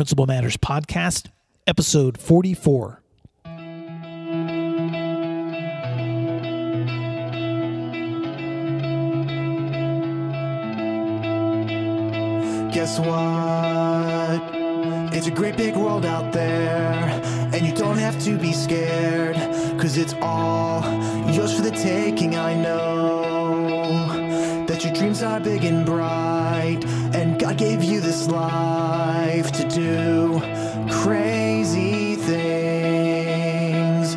Principal Matters Podcast, episode 44. Guess what? It's a great big world out there, and you don't have to be scared, cause it's all yours for the taking. I know that your dreams are big and bright, God gave you this life to do crazy things.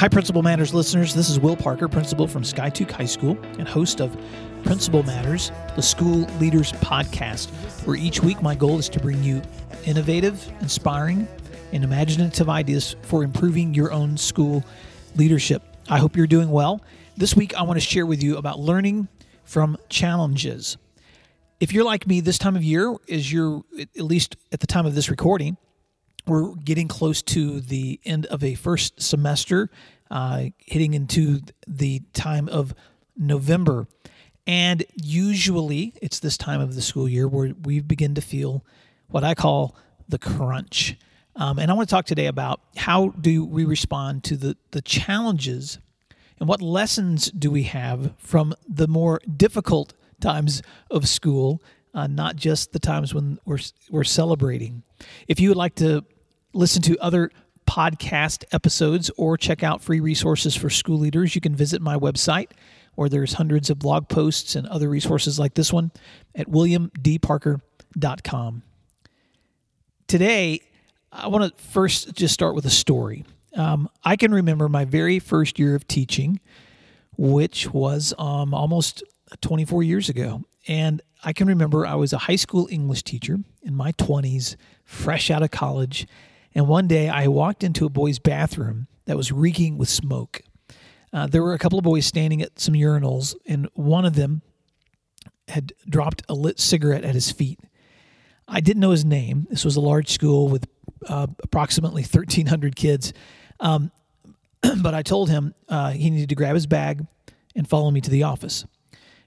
Hi, Principal Matters listeners. This is Will Parker, principal from Skiatook High School and host of Principal Matters, the School Leaders Podcast, where each week my goal is to bring you innovative, inspiring, and imaginative ideas for improving your own school leadership. I hope you're doing well. This week, I want to share with you about learning from challenges. If you're like me this time of year, is you're at least at the time of this recording, we're getting close to the end of a first semester, uh, hitting into the time of November. And usually it's this time of the school year where we begin to feel what I call the crunch. Um, and I want to talk today about how do we respond to the, the challenges and what lessons do we have from the more difficult times of school, uh, not just the times when we're, we're celebrating. If you would like to listen to other podcast episodes or check out free resources for school leaders, you can visit my website where there's hundreds of blog posts and other resources like this one at williamdparker.com. Today, I want to first just start with a story. Um, I can remember my very first year of teaching, which was um, almost 24 years ago. And I can remember I was a high school English teacher in my 20s, fresh out of college. And one day I walked into a boy's bathroom that was reeking with smoke. Uh, there were a couple of boys standing at some urinals, and one of them had dropped a lit cigarette at his feet. I didn't know his name. This was a large school with uh, approximately 1,300 kids. Um, but I told him uh, he needed to grab his bag and follow me to the office.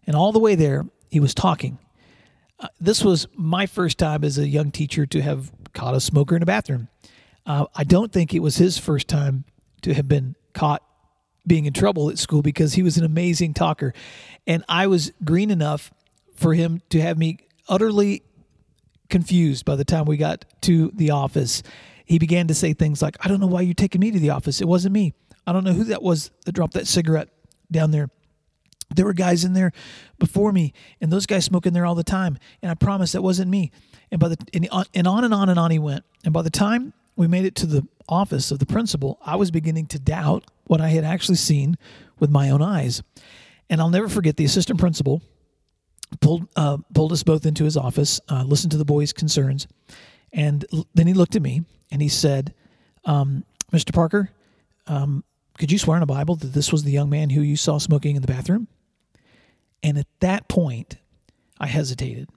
And all the way there, he was talking. Uh, this was my first time as a young teacher to have caught a smoker in a bathroom. Uh, I don't think it was his first time to have been caught being in trouble at school because he was an amazing talker. And I was green enough for him to have me utterly confused by the time we got to the office. He began to say things like, I don't know why you're taking me to the office. It wasn't me. I don't know who that was that dropped that cigarette down there. There were guys in there before me, and those guys smoke in there all the time. And I promise that wasn't me. And by the and on and on and on and on he went. And by the time we made it to the office of the principal, I was beginning to doubt what I had actually seen with my own eyes. And I'll never forget the assistant principal pulled uh, pulled us both into his office, uh, listened to the boys' concerns, and l- then he looked at me and he said, um, "Mr. Parker, um, could you swear in a Bible that this was the young man who you saw smoking in the bathroom?" And at that point, I hesitated.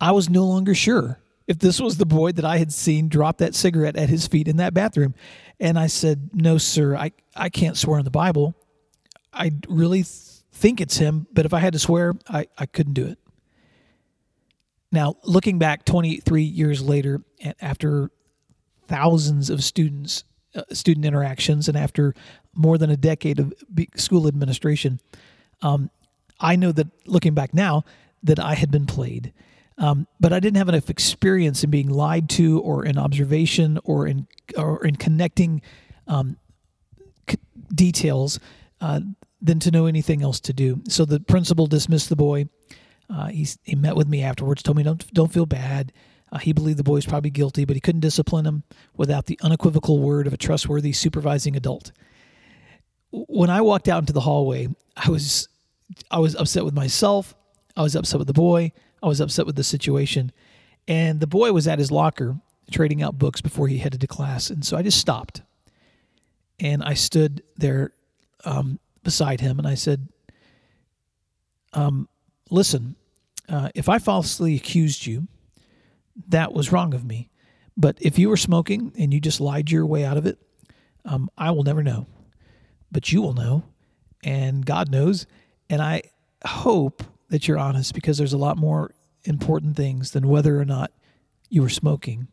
I was no longer sure if this was the boy that I had seen drop that cigarette at his feet in that bathroom. And I said, No, sir, I, I can't swear in the Bible. I really th- think it's him, but if I had to swear, I, I couldn't do it. Now, looking back 23 years later, after thousands of students, uh, student interactions, and after more than a decade of school administration, um, I know that looking back now, that I had been played. Um, but I didn't have enough experience in being lied to, or in observation, or in or in connecting um, c- details, uh, than to know anything else to do. So the principal dismissed the boy. Uh, he he met with me afterwards, told me don't don't feel bad. Uh, he believed the boy was probably guilty, but he couldn't discipline him without the unequivocal word of a trustworthy supervising adult. When I walked out into the hallway, I was I was upset with myself. I was upset with the boy. I was upset with the situation. And the boy was at his locker trading out books before he headed to class. And so I just stopped. And I stood there um, beside him and I said, um, Listen, uh, if I falsely accused you, that was wrong of me. But if you were smoking and you just lied your way out of it, um, I will never know. But you will know, and God knows. And I hope that you're honest because there's a lot more important things than whether or not you were smoking.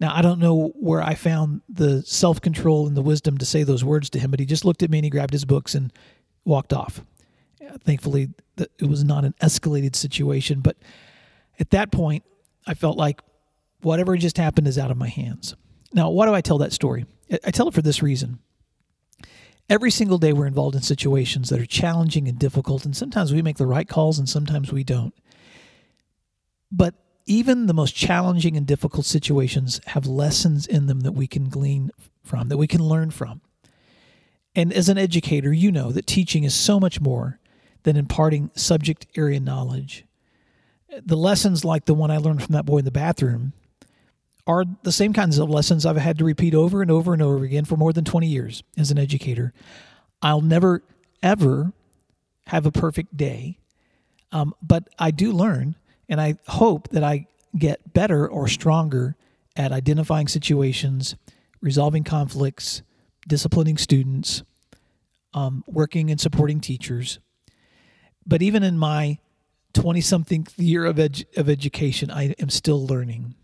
Now, I don't know where I found the self control and the wisdom to say those words to him, but he just looked at me and he grabbed his books and walked off. Thankfully, it was not an escalated situation. But at that point, I felt like whatever just happened is out of my hands. Now, why do I tell that story? I tell it for this reason. Every single day, we're involved in situations that are challenging and difficult, and sometimes we make the right calls and sometimes we don't. But even the most challenging and difficult situations have lessons in them that we can glean from, that we can learn from. And as an educator, you know that teaching is so much more than imparting subject area knowledge. The lessons, like the one I learned from that boy in the bathroom, are the same kinds of lessons I've had to repeat over and over and over again for more than 20 years as an educator. I'll never, ever have a perfect day, um, but I do learn, and I hope that I get better or stronger at identifying situations, resolving conflicts, disciplining students, um, working and supporting teachers. But even in my 20 something year of, edu- of education, I am still learning.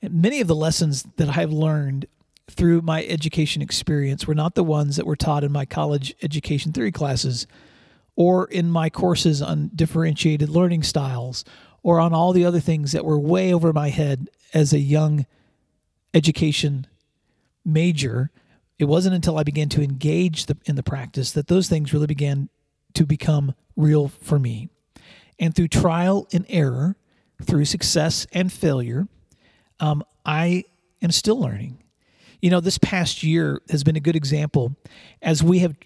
And many of the lessons that I've learned through my education experience were not the ones that were taught in my college education theory classes or in my courses on differentiated learning styles or on all the other things that were way over my head as a young education major. It wasn't until I began to engage the, in the practice that those things really began to become real for me. And through trial and error, through success and failure, um, I am still learning. You know, this past year has been a good example as we have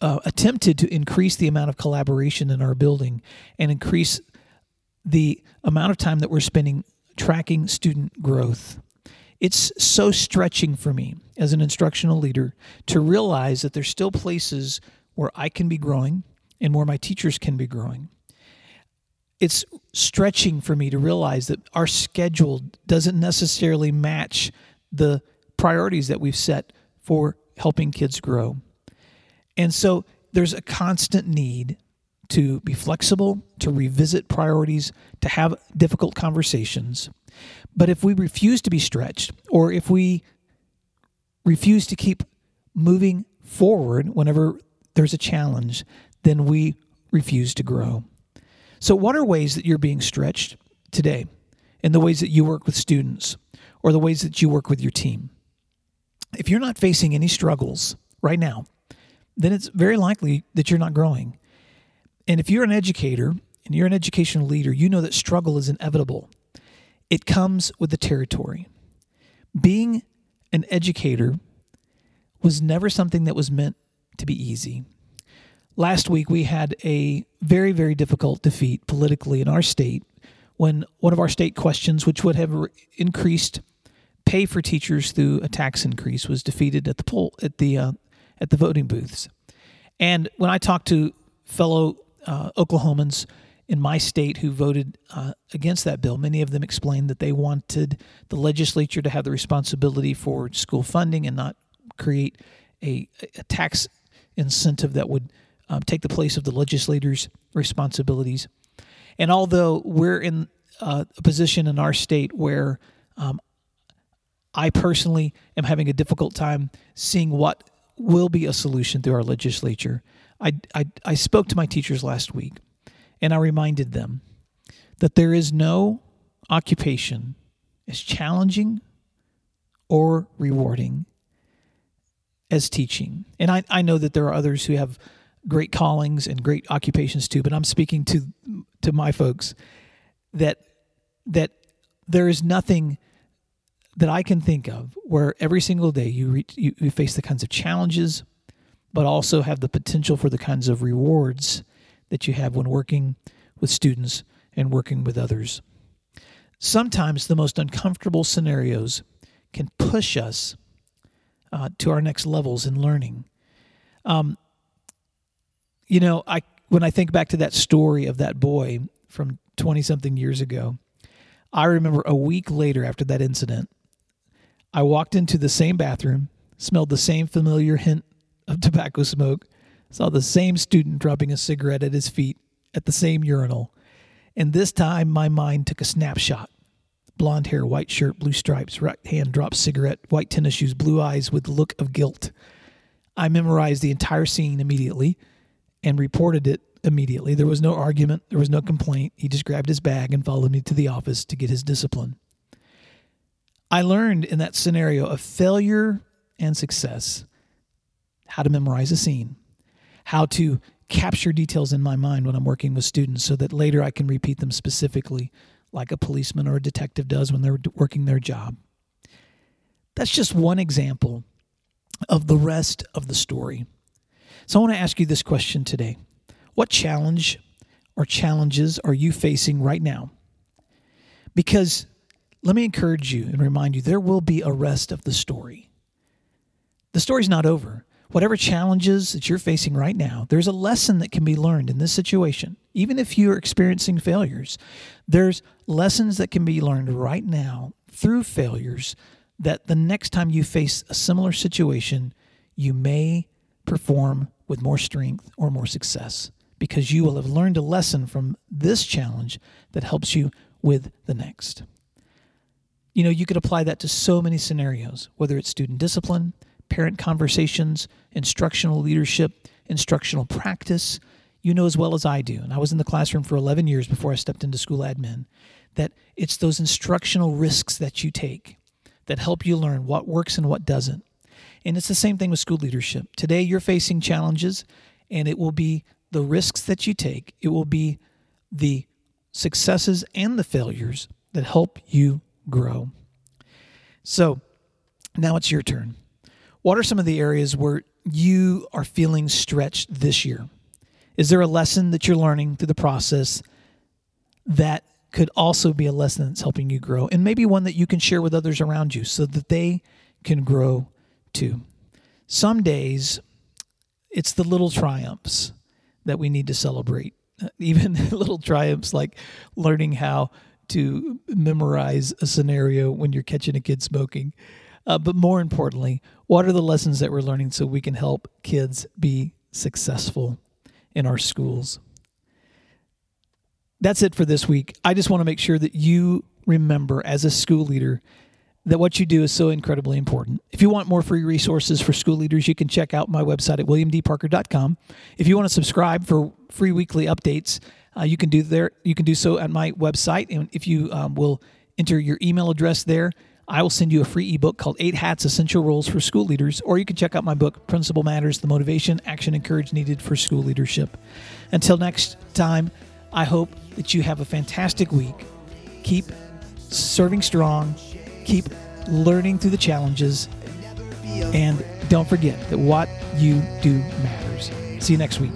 uh, attempted to increase the amount of collaboration in our building and increase the amount of time that we're spending tracking student growth. It's so stretching for me as an instructional leader to realize that there's still places where I can be growing and where my teachers can be growing it's stretching for me to realize that our schedule doesn't necessarily match the priorities that we've set for helping kids grow. And so there's a constant need to be flexible, to revisit priorities, to have difficult conversations. But if we refuse to be stretched, or if we refuse to keep moving forward whenever there's a challenge, then we refuse to grow. So, what are ways that you're being stretched today in the ways that you work with students or the ways that you work with your team? If you're not facing any struggles right now, then it's very likely that you're not growing. And if you're an educator and you're an educational leader, you know that struggle is inevitable. It comes with the territory. Being an educator was never something that was meant to be easy last week we had a very, very difficult defeat politically in our state when one of our state questions, which would have increased pay for teachers through a tax increase, was defeated at the poll at the uh, at the voting booths. And when I talked to fellow uh, Oklahomans in my state who voted uh, against that bill, many of them explained that they wanted the legislature to have the responsibility for school funding and not create a, a tax incentive that would um, take the place of the legislators' responsibilities. And although we're in uh, a position in our state where um, I personally am having a difficult time seeing what will be a solution through our legislature, I, I, I spoke to my teachers last week and I reminded them that there is no occupation as challenging or rewarding as teaching. And I, I know that there are others who have great callings and great occupations too, but I'm speaking to to my folks that that there is nothing that I can think of where every single day you, you, you face the kinds of challenges, but also have the potential for the kinds of rewards that you have when working with students and working with others. Sometimes the most uncomfortable scenarios can push us uh, to our next levels in learning. Um, you know, I when I think back to that story of that boy from 20 something years ago, I remember a week later after that incident, I walked into the same bathroom, smelled the same familiar hint of tobacco smoke, saw the same student dropping a cigarette at his feet at the same urinal. And this time my mind took a snapshot. Blonde hair, white shirt, blue stripes, right hand dropped cigarette, white tennis shoes, blue eyes with look of guilt. I memorized the entire scene immediately and reported it immediately. There was no argument, there was no complaint. He just grabbed his bag and followed me to the office to get his discipline. I learned in that scenario of failure and success how to memorize a scene, how to capture details in my mind when I'm working with students so that later I can repeat them specifically, like a policeman or a detective does when they're working their job. That's just one example of the rest of the story. So I want to ask you this question today What challenge or challenges are you facing right now? Because let me encourage you and remind you there will be a rest of the story. The story's not over. Whatever challenges that you're facing right now, there's a lesson that can be learned in this situation. Even if you're experiencing failures, there's lessons that can be learned right now through failures that the next time you face a similar situation, you may perform with more strength or more success because you will have learned a lesson from this challenge that helps you with the next. You know, you could apply that to so many scenarios, whether it's student discipline, parent conversations, instructional leadership, instructional practice. You know as well as I do, and I was in the classroom for 11 years before I stepped into school admin, that it's those instructional risks that you take that help you learn what works and what doesn't. And it's the same thing with school leadership. Today, you're facing challenges, and it will be the risks that you take, it will be the successes and the failures that help you grow. So now it's your turn. What are some of the areas where you are feeling stretched this year? Is there a lesson that you're learning through the process that could also be a lesson that's helping you grow, and maybe one that you can share with others around you so that they can grow too. Some days, it's the little triumphs that we need to celebrate. Even little triumphs like learning how to memorize a scenario when you're catching a kid smoking. Uh, but more importantly, what are the lessons that we're learning so we can help kids be successful in our schools? that's it for this week. I just want to make sure that you remember as a school leader that what you do is so incredibly important. If you want more free resources for school leaders, you can check out my website at williamdparker.com. If you want to subscribe for free weekly updates, uh, you can do there. You can do so at my website, and if you um, will enter your email address there, I will send you a free ebook called Eight Hats Essential Roles for School Leaders, or you can check out my book, Principal Matters The Motivation, Action, and Courage Needed for School Leadership. Until next time, I hope that you have a fantastic week. Keep serving strong, keep learning through the challenges, and don't forget that what you do matters. See you next week.